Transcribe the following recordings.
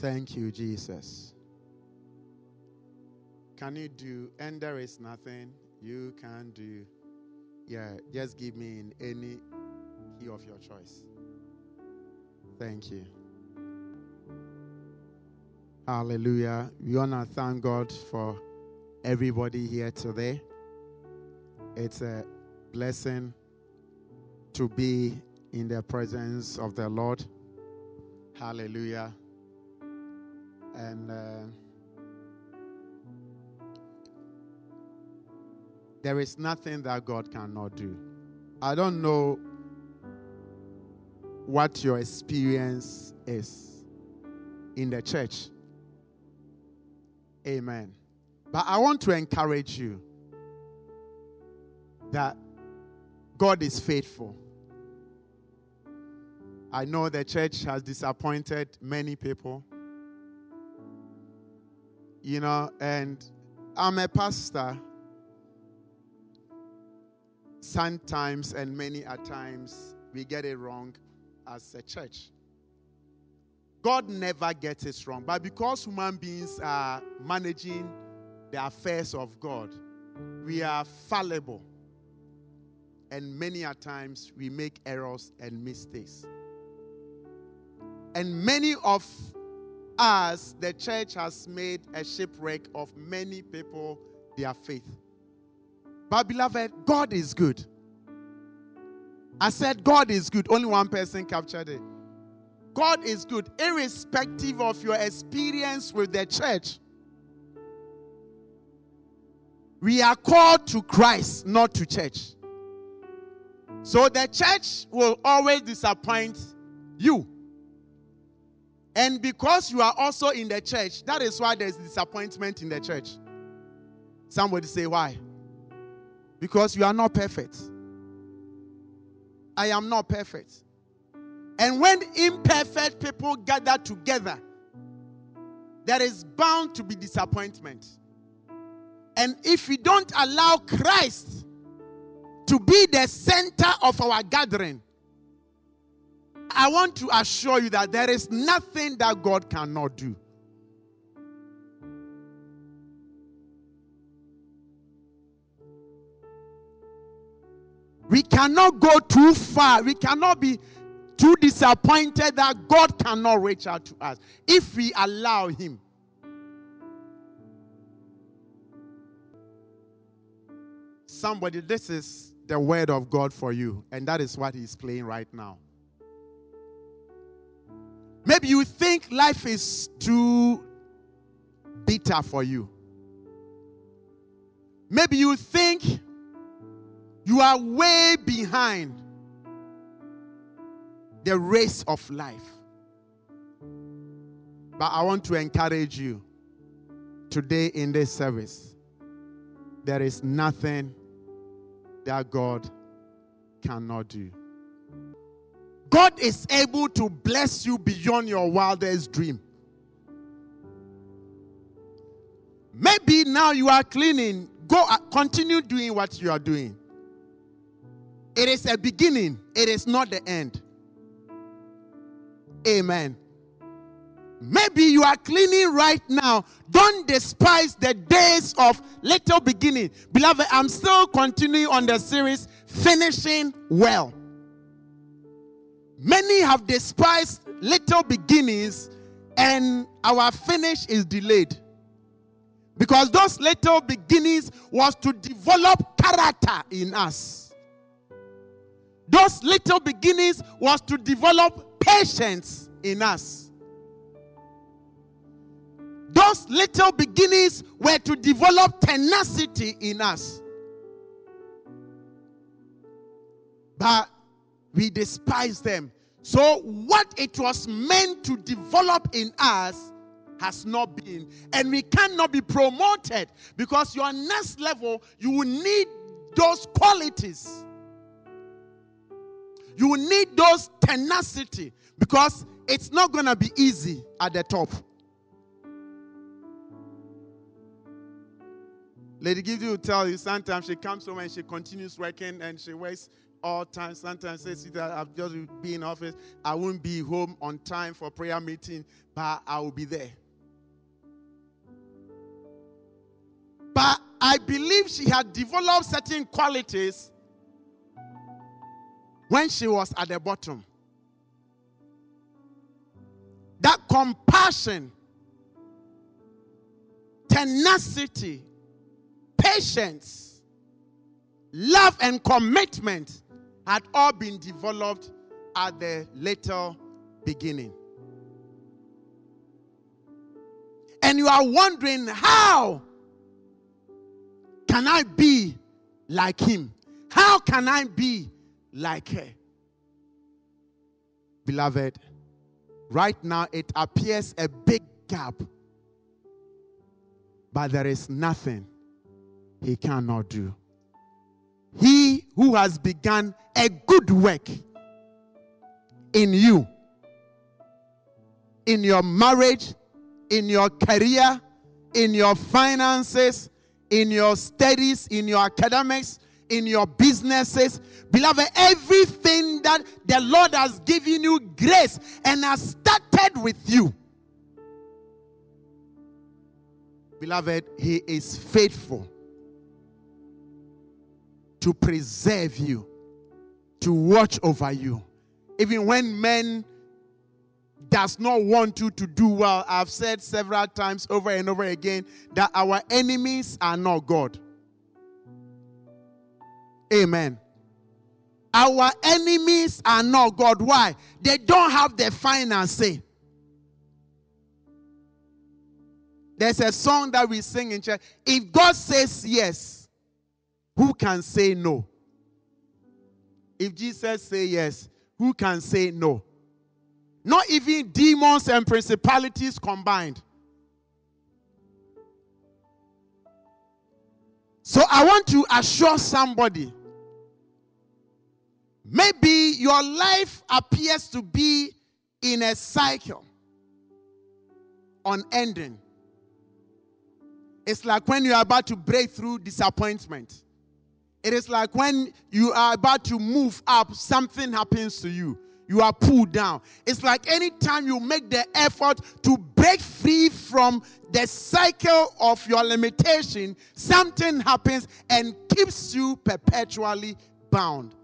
Thank you, Jesus. Can you do? And there is nothing you can do. Yeah, just give me in any key of your choice. Thank you. Hallelujah. We want to thank God for everybody here today. It's a blessing to be in the presence of the Lord. Hallelujah. And uh, there is nothing that God cannot do. I don't know what your experience is in the church. Amen. But I want to encourage you that God is faithful. I know the church has disappointed many people. You know, and I'm a pastor. Sometimes and many a times we get it wrong as a church. God never gets it wrong. But because human beings are managing the affairs of God, we are fallible. And many a times we make errors and mistakes. And many of us, the church has made a shipwreck of many people, their faith. But, beloved, God is good. I said, God is good. Only one person captured it. God is good, irrespective of your experience with the church. We are called to Christ, not to church. So the church will always disappoint you. And because you are also in the church, that is why there's disappointment in the church. Somebody say, why? Because you are not perfect. I am not perfect. And when imperfect people gather together, there is bound to be disappointment. And if we don't allow Christ to be the center of our gathering, I want to assure you that there is nothing that God cannot do. We cannot go too far. We cannot be too disappointed that God cannot reach out to us if we allow Him. Somebody, this is the word of God for you, and that is what He's playing right now. Maybe you think life is too bitter for you. Maybe you think you are way behind the race of life. But I want to encourage you today in this service. There is nothing that God cannot do. God is able to bless you beyond your wildest dream. Maybe now you are cleaning, go uh, continue doing what you are doing. It is a beginning, it is not the end. Amen. Maybe you are cleaning right now. Don't despise the days of little beginning. Beloved, I'm still continuing on the series, Finishing Well. Many have despised little beginnings, and our finish is delayed. Because those little beginnings was to develop character in us. Those little beginnings was to develop patience in us. Those little beginnings were to develop tenacity in us. But we despise them. So, what it was meant to develop in us has not been. And we cannot be promoted because your next level, you will need those qualities. You will need those tenacity because it's not going to be easy at the top. Lady Gidi will tell you sometimes she comes home and she continues working and she works all time. Sometimes see that I've just been in office. I won't be home on time for prayer meeting, but I will be there. But I believe she had developed certain qualities when she was at the bottom. That compassion, tenacity, patience, love, and commitment had all been developed at the later beginning. And you are wondering, how can I be like him? How can I be like her? Beloved, right now it appears a big gap, but there is nothing he cannot do. He who has begun a good work in you, in your marriage, in your career, in your finances, in your studies, in your academics, in your businesses. Beloved, everything that the Lord has given you grace and has started with you. Beloved, He is faithful to preserve you, to watch over you. Even when men does not want you to do well. I've said several times over and over again that our enemies are not God. Amen. Our enemies are not God. Why? They don't have the financing. There's a song that we sing in church. If God says yes, who can say no? If Jesus say yes, who can say no? Not even demons and principalities combined. So I want to assure somebody maybe your life appears to be in a cycle, unending. It's like when you are about to break through disappointment. It is like when you are about to move up, something happens to you you are pulled down. It's like anytime you make the effort to break free from the cycle of your limitation, something happens and keeps you perpetually bound.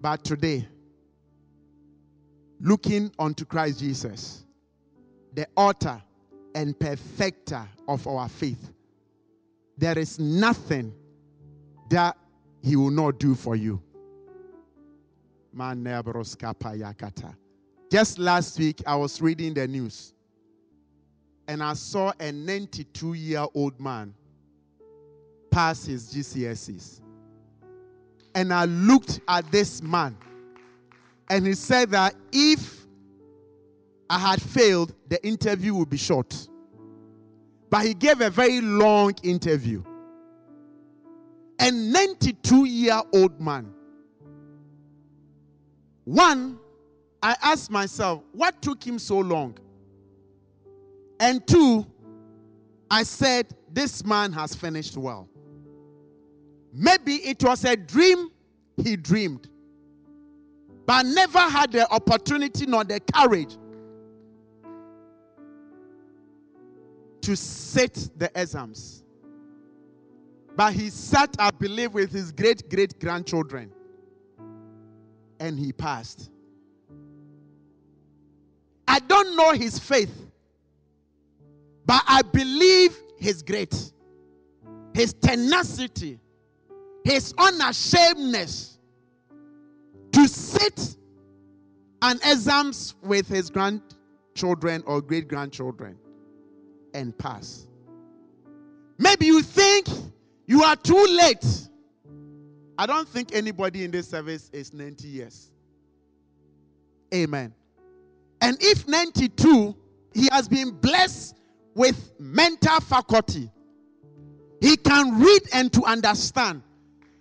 But today, looking unto Christ Jesus, the author and perfecter of our faith, there is nothing that he will not do for you. Just last week, I was reading the news and I saw a 92 year old man pass his GCSEs. And I looked at this man and he said that if I had failed, the interview would be short. But he gave a very long interview. A 92 year old man one, I asked myself, what took him so long? And two, I said, this man has finished well. Maybe it was a dream he dreamed, but never had the opportunity nor the courage to sit the exams. But he sat, I believe, with his great great grandchildren and he passed. I don't know his faith, but I believe his great, his tenacity, his unashamedness to sit and exams with his grandchildren or great grandchildren and pass. Maybe you think you are too late I don't think anybody in this service is 90 years. Amen. And if 92, he has been blessed with mental faculty. He can read and to understand.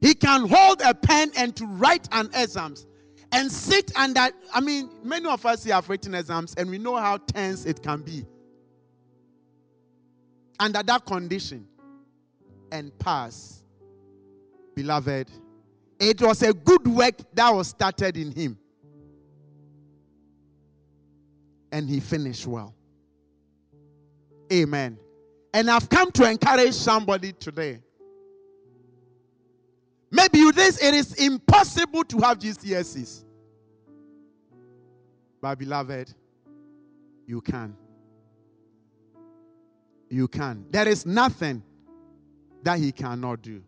He can hold a pen and to write an exams and sit under. I mean, many of us here have written exams and we know how tense it can be. Under that condition and pass beloved, It was a good work that was started in him. And he finished well. Amen. And I've come to encourage somebody today. Maybe you this it is impossible to have GCSEs. But beloved, you can. You can. There is nothing that he cannot do.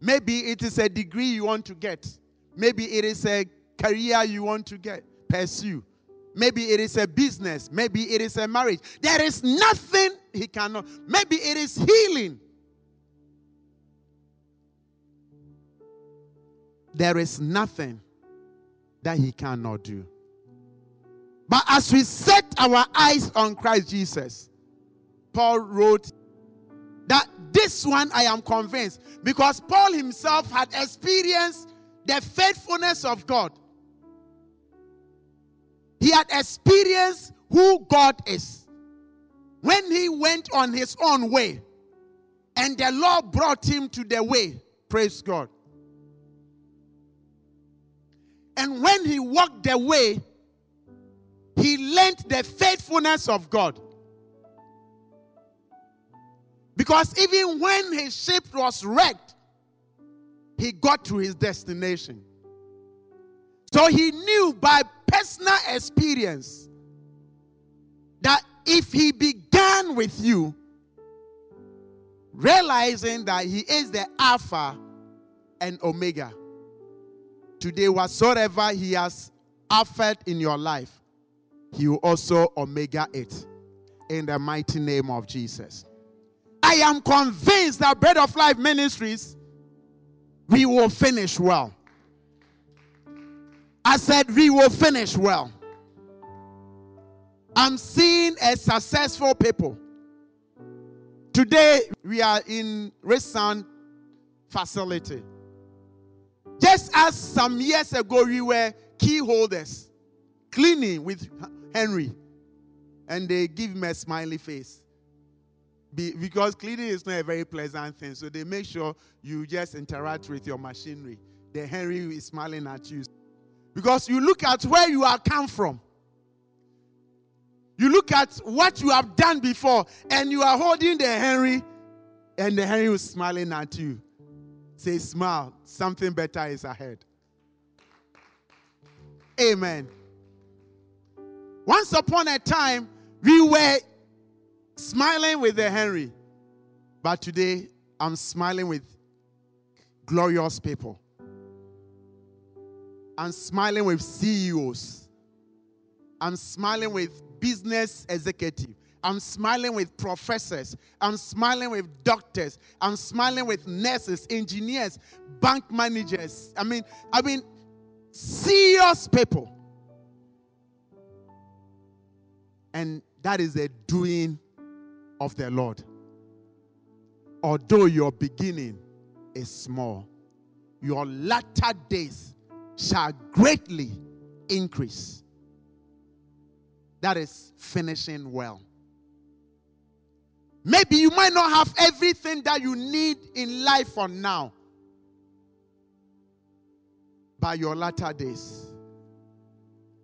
Maybe it is a degree you want to get. Maybe it is a career you want to get, pursue. Maybe it is a business. Maybe it is a marriage. There is nothing he cannot. Maybe it is healing. There is nothing that he cannot do. But as we set our eyes on Christ Jesus, Paul wrote that this one I am convinced because Paul himself had experienced the faithfulness of God. He had experienced who God is. When he went on his own way and the Lord brought him to the way, praise God. And when he walked the way, he learned the faithfulness of God. Because even when his ship was wrecked, he got to his destination. So he knew by personal experience that if he began with you, realizing that he is the Alpha and Omega, today, whatsoever he has offered in your life, he will also Omega it in the mighty name of Jesus. I am convinced that Bread of Life Ministries, we will finish well. I said, we will finish well. I'm seeing a successful people. Today, we are in Resan facility. Just as some years ago, we were key holders, cleaning with Henry, and they give him a smiley face. Be, because cleaning is not a very pleasant thing. So they make sure you just interact with your machinery. The Henry is smiling at you. Because you look at where you are come from. You look at what you have done before, and you are holding the Henry, and the Henry is smiling at you. Say, smile, something better is ahead. Amen. Once upon a time, we were smiling with the Henry. But today, I'm smiling with glorious people. I'm smiling with CEOs. I'm smiling with business executives. I'm smiling with professors. I'm smiling with doctors. I'm smiling with nurses, engineers, bank managers. I mean, I mean, serious people. And that is the doing of the Lord. Although your beginning is small, your latter days shall greatly increase. That is finishing well. Maybe you might not have everything that you need in life for now, but your latter days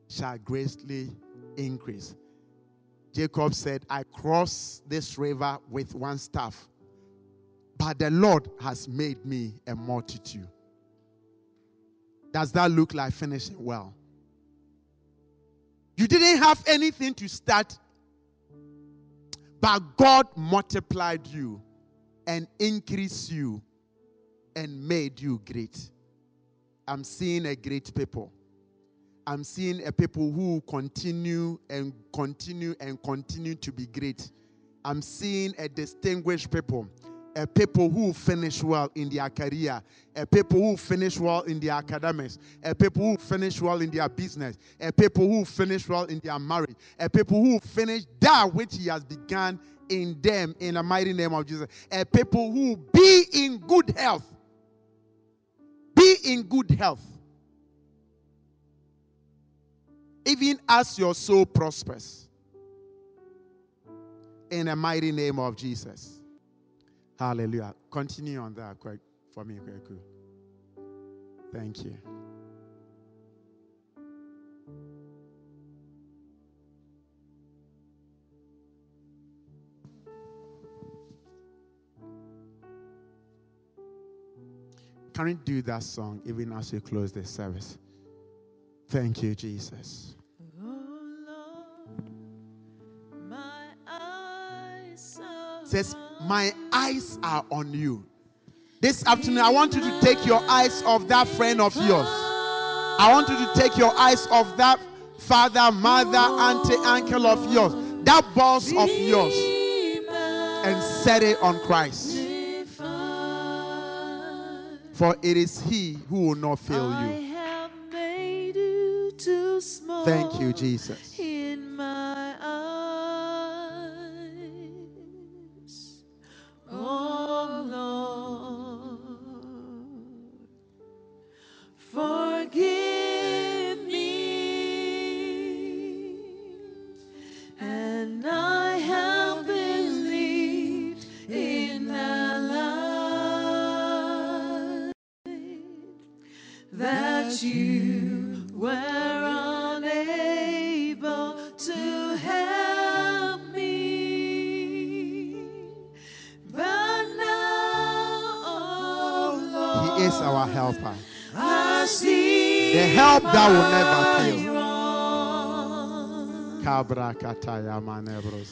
shall greatly increase. Jacob said, I cross this river with one staff, but the Lord has made me a multitude. Does that look like finishing well? You didn't have anything to start, but God multiplied you and increased you and made you great. I'm seeing a great people. I'm seeing a people who continue and continue and continue to be great. I'm seeing a distinguished people, a people who finish well in their career, a people who finish well in their academics, a people who finish well in their business, a people who finish well in their marriage, a people who finish that which He has begun in them in the mighty name of Jesus, a people who be in good health. Be in good health even as your soul prospers. In the mighty name of Jesus. Hallelujah. Continue on that for me, Kweku. Thank you. Can we do that song even as we close this service? Thank you, Jesus. says, My eyes are on you. This afternoon, I want you to take your eyes off that friend of yours. I want you to take your eyes off that father, mother, auntie, uncle of yours, that boss of yours, and set it on Christ. For it is He who will not fail you. Thank you, Jesus.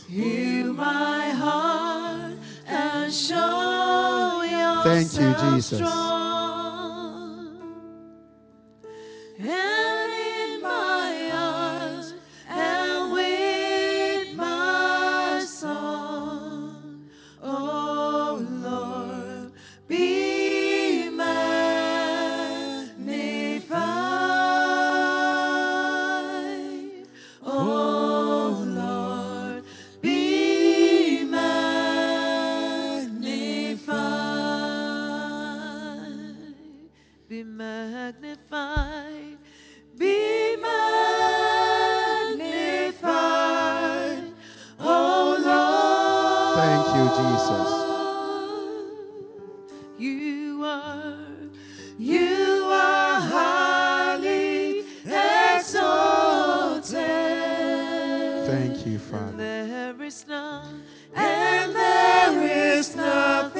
Heal my heart and show yourself Thank you, Jesus. Father. And there is none, and there is nothing.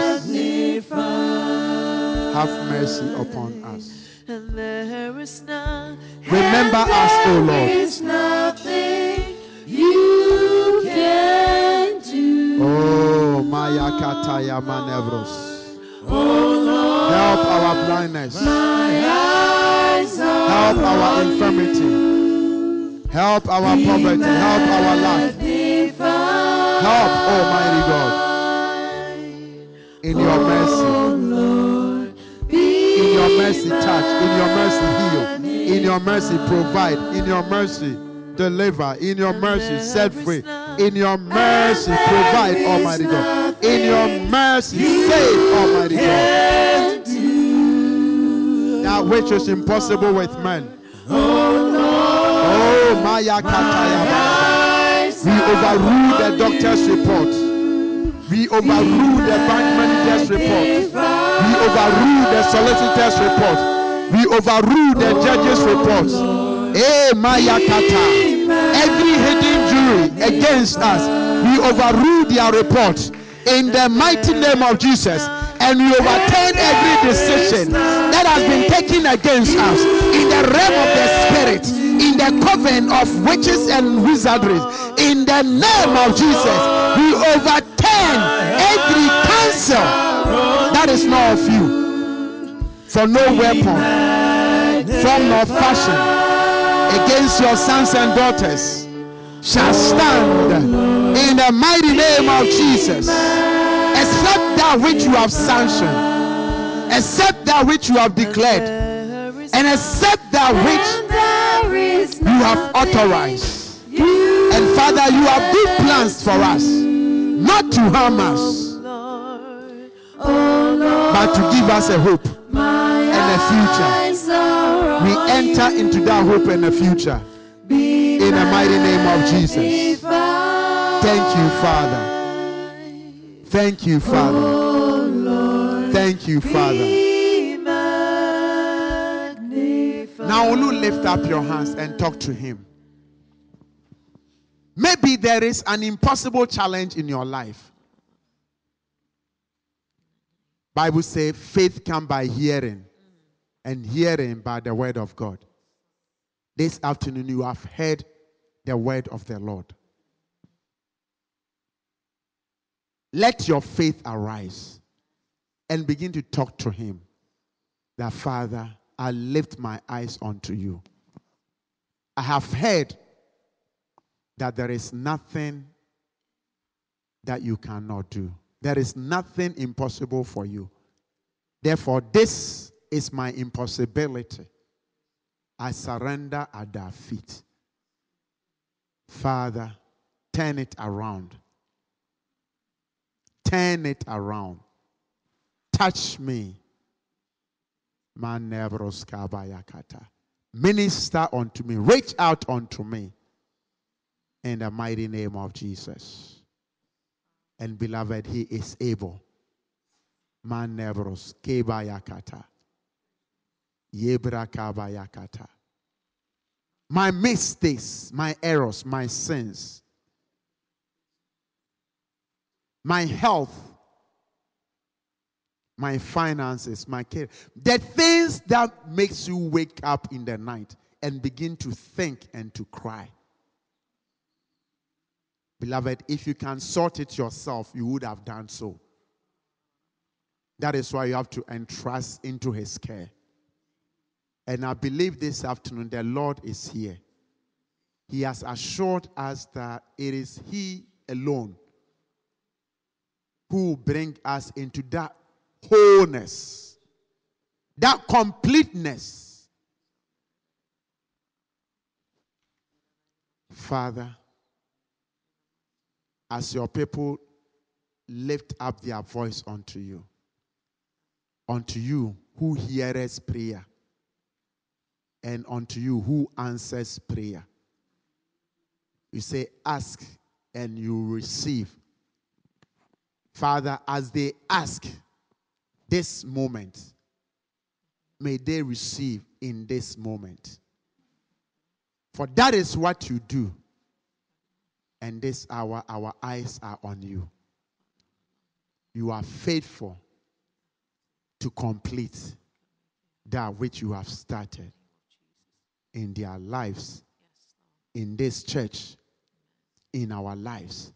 Have mercy upon us. Remember us, O Lord. it's nothing you Oh, Maya Kataya Manevros. Help our blindness. Help our infirmity. Help our poverty. Help our life. Help, Almighty God. In your mercy. In your mercy, touch. In your mercy, heal. In your mercy, provide. In your mercy, deliver. In your mercy, set free. In your mercy, provide, Almighty God. In your mercy, save, Almighty God that which is impossible with men. Oh, oh Maya Kataya. We overrule the doctor's report. We overrule the bank manager's report. We overrule the solicitor's report. We overrule the judge's report. Eh, Maya Kata. Every hidden jury against us. We overrule their report in the mighty name of Jesus. And we overturn every decision that has been taken against us in the realm of the spirit, in the coven of witches and wizardries. In the name of Jesus, we overturn every counsel that is not of you. For no weapon, from nor fashion against your sons and daughters shall stand in the mighty name of Jesus. Except that which you have sanctioned, except that which you have declared, and except that which you have authorized. And Father, you have good plans for us, not to harm us, but to give us a hope and a future. We enter into that hope and a future in the mighty name of Jesus. Thank you, Father. Thank you, Father. Thank you, Father. Now, Olu, lift up your hands and talk to him. Maybe there is an impossible challenge in your life. Bible says faith come by hearing and hearing by the word of God. This afternoon you have heard the word of the Lord. Let your faith arise and begin to talk to him. That Father, I lift my eyes unto you. I have heard that there is nothing that you cannot do. There is nothing impossible for you. Therefore, this is my impossibility. I surrender at their feet. Father, turn it around. Turn it around. Touch me. Minister unto me. Reach out unto me. In the mighty name of Jesus. And beloved, He is able. Manevros kebayakata. Yebra kabayakata. My mistakes, my errors, my sins, my health, my finances, my care, the things that makes you wake up in the night and begin to think and to cry. Beloved, if you can sort it yourself, you would have done so. That is why you have to entrust into his care. And I believe this afternoon the Lord is here. He has assured us that it is He alone who will bring us into that wholeness, that completeness. Father, as your people lift up their voice unto you, unto you who heareth prayer, and unto you who answers prayer. You say, Ask and you receive. Father, as they ask this moment, may they receive in this moment. For that is what you do. And this hour, our eyes are on you. You are faithful to complete that which you have started in their lives, in this church, in our lives,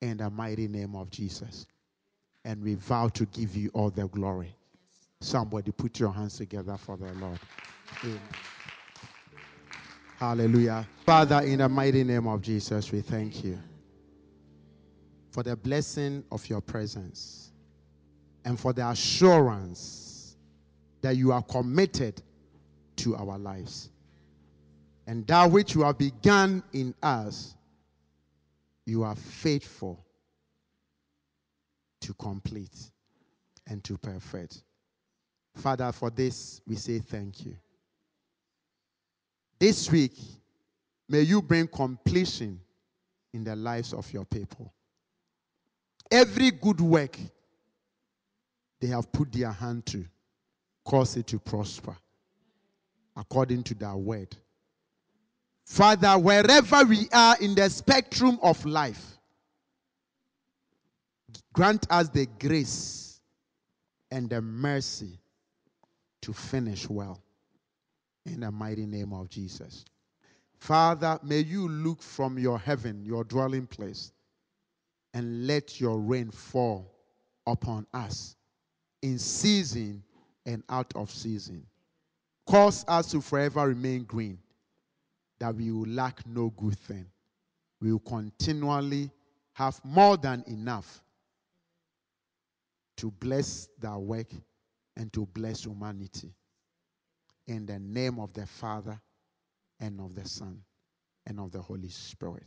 in the mighty name of Jesus. And we vow to give you all the glory. Somebody put your hands together for the Lord. Amen. Hallelujah. Father, in the mighty name of Jesus, we thank you for the blessing of your presence and for the assurance that you are committed to our lives. And that which you have begun in us, you are faithful to complete and to perfect. Father, for this we say thank you. This week, may you bring completion in the lives of your people. Every good work they have put their hand to, cause it to prosper according to their word Father, wherever we are in the spectrum of life, grant us the grace and the mercy to finish well. In the mighty name of Jesus. Father, may you look from your heaven, your dwelling place, and let your rain fall upon us in season and out of season. Cause us to forever remain green, that we will lack no good thing. We will continually have more than enough to bless thy work and to bless humanity. In the name of the Father and of the Son and of the Holy Spirit.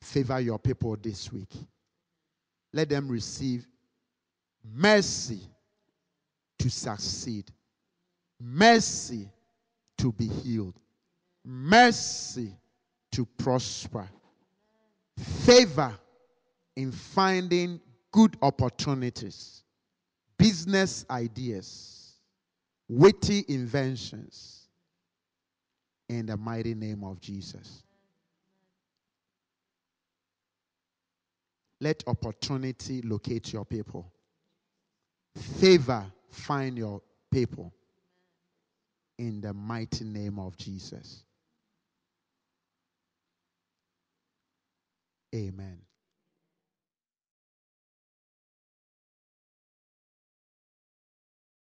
Favor your people this week. Let them receive mercy to succeed, mercy to be healed, mercy to prosper, favor in finding good opportunities, business ideas, witty inventions, in the mighty name of Jesus. Let opportunity locate your people. Favor find your people. In the mighty name of Jesus. Amen.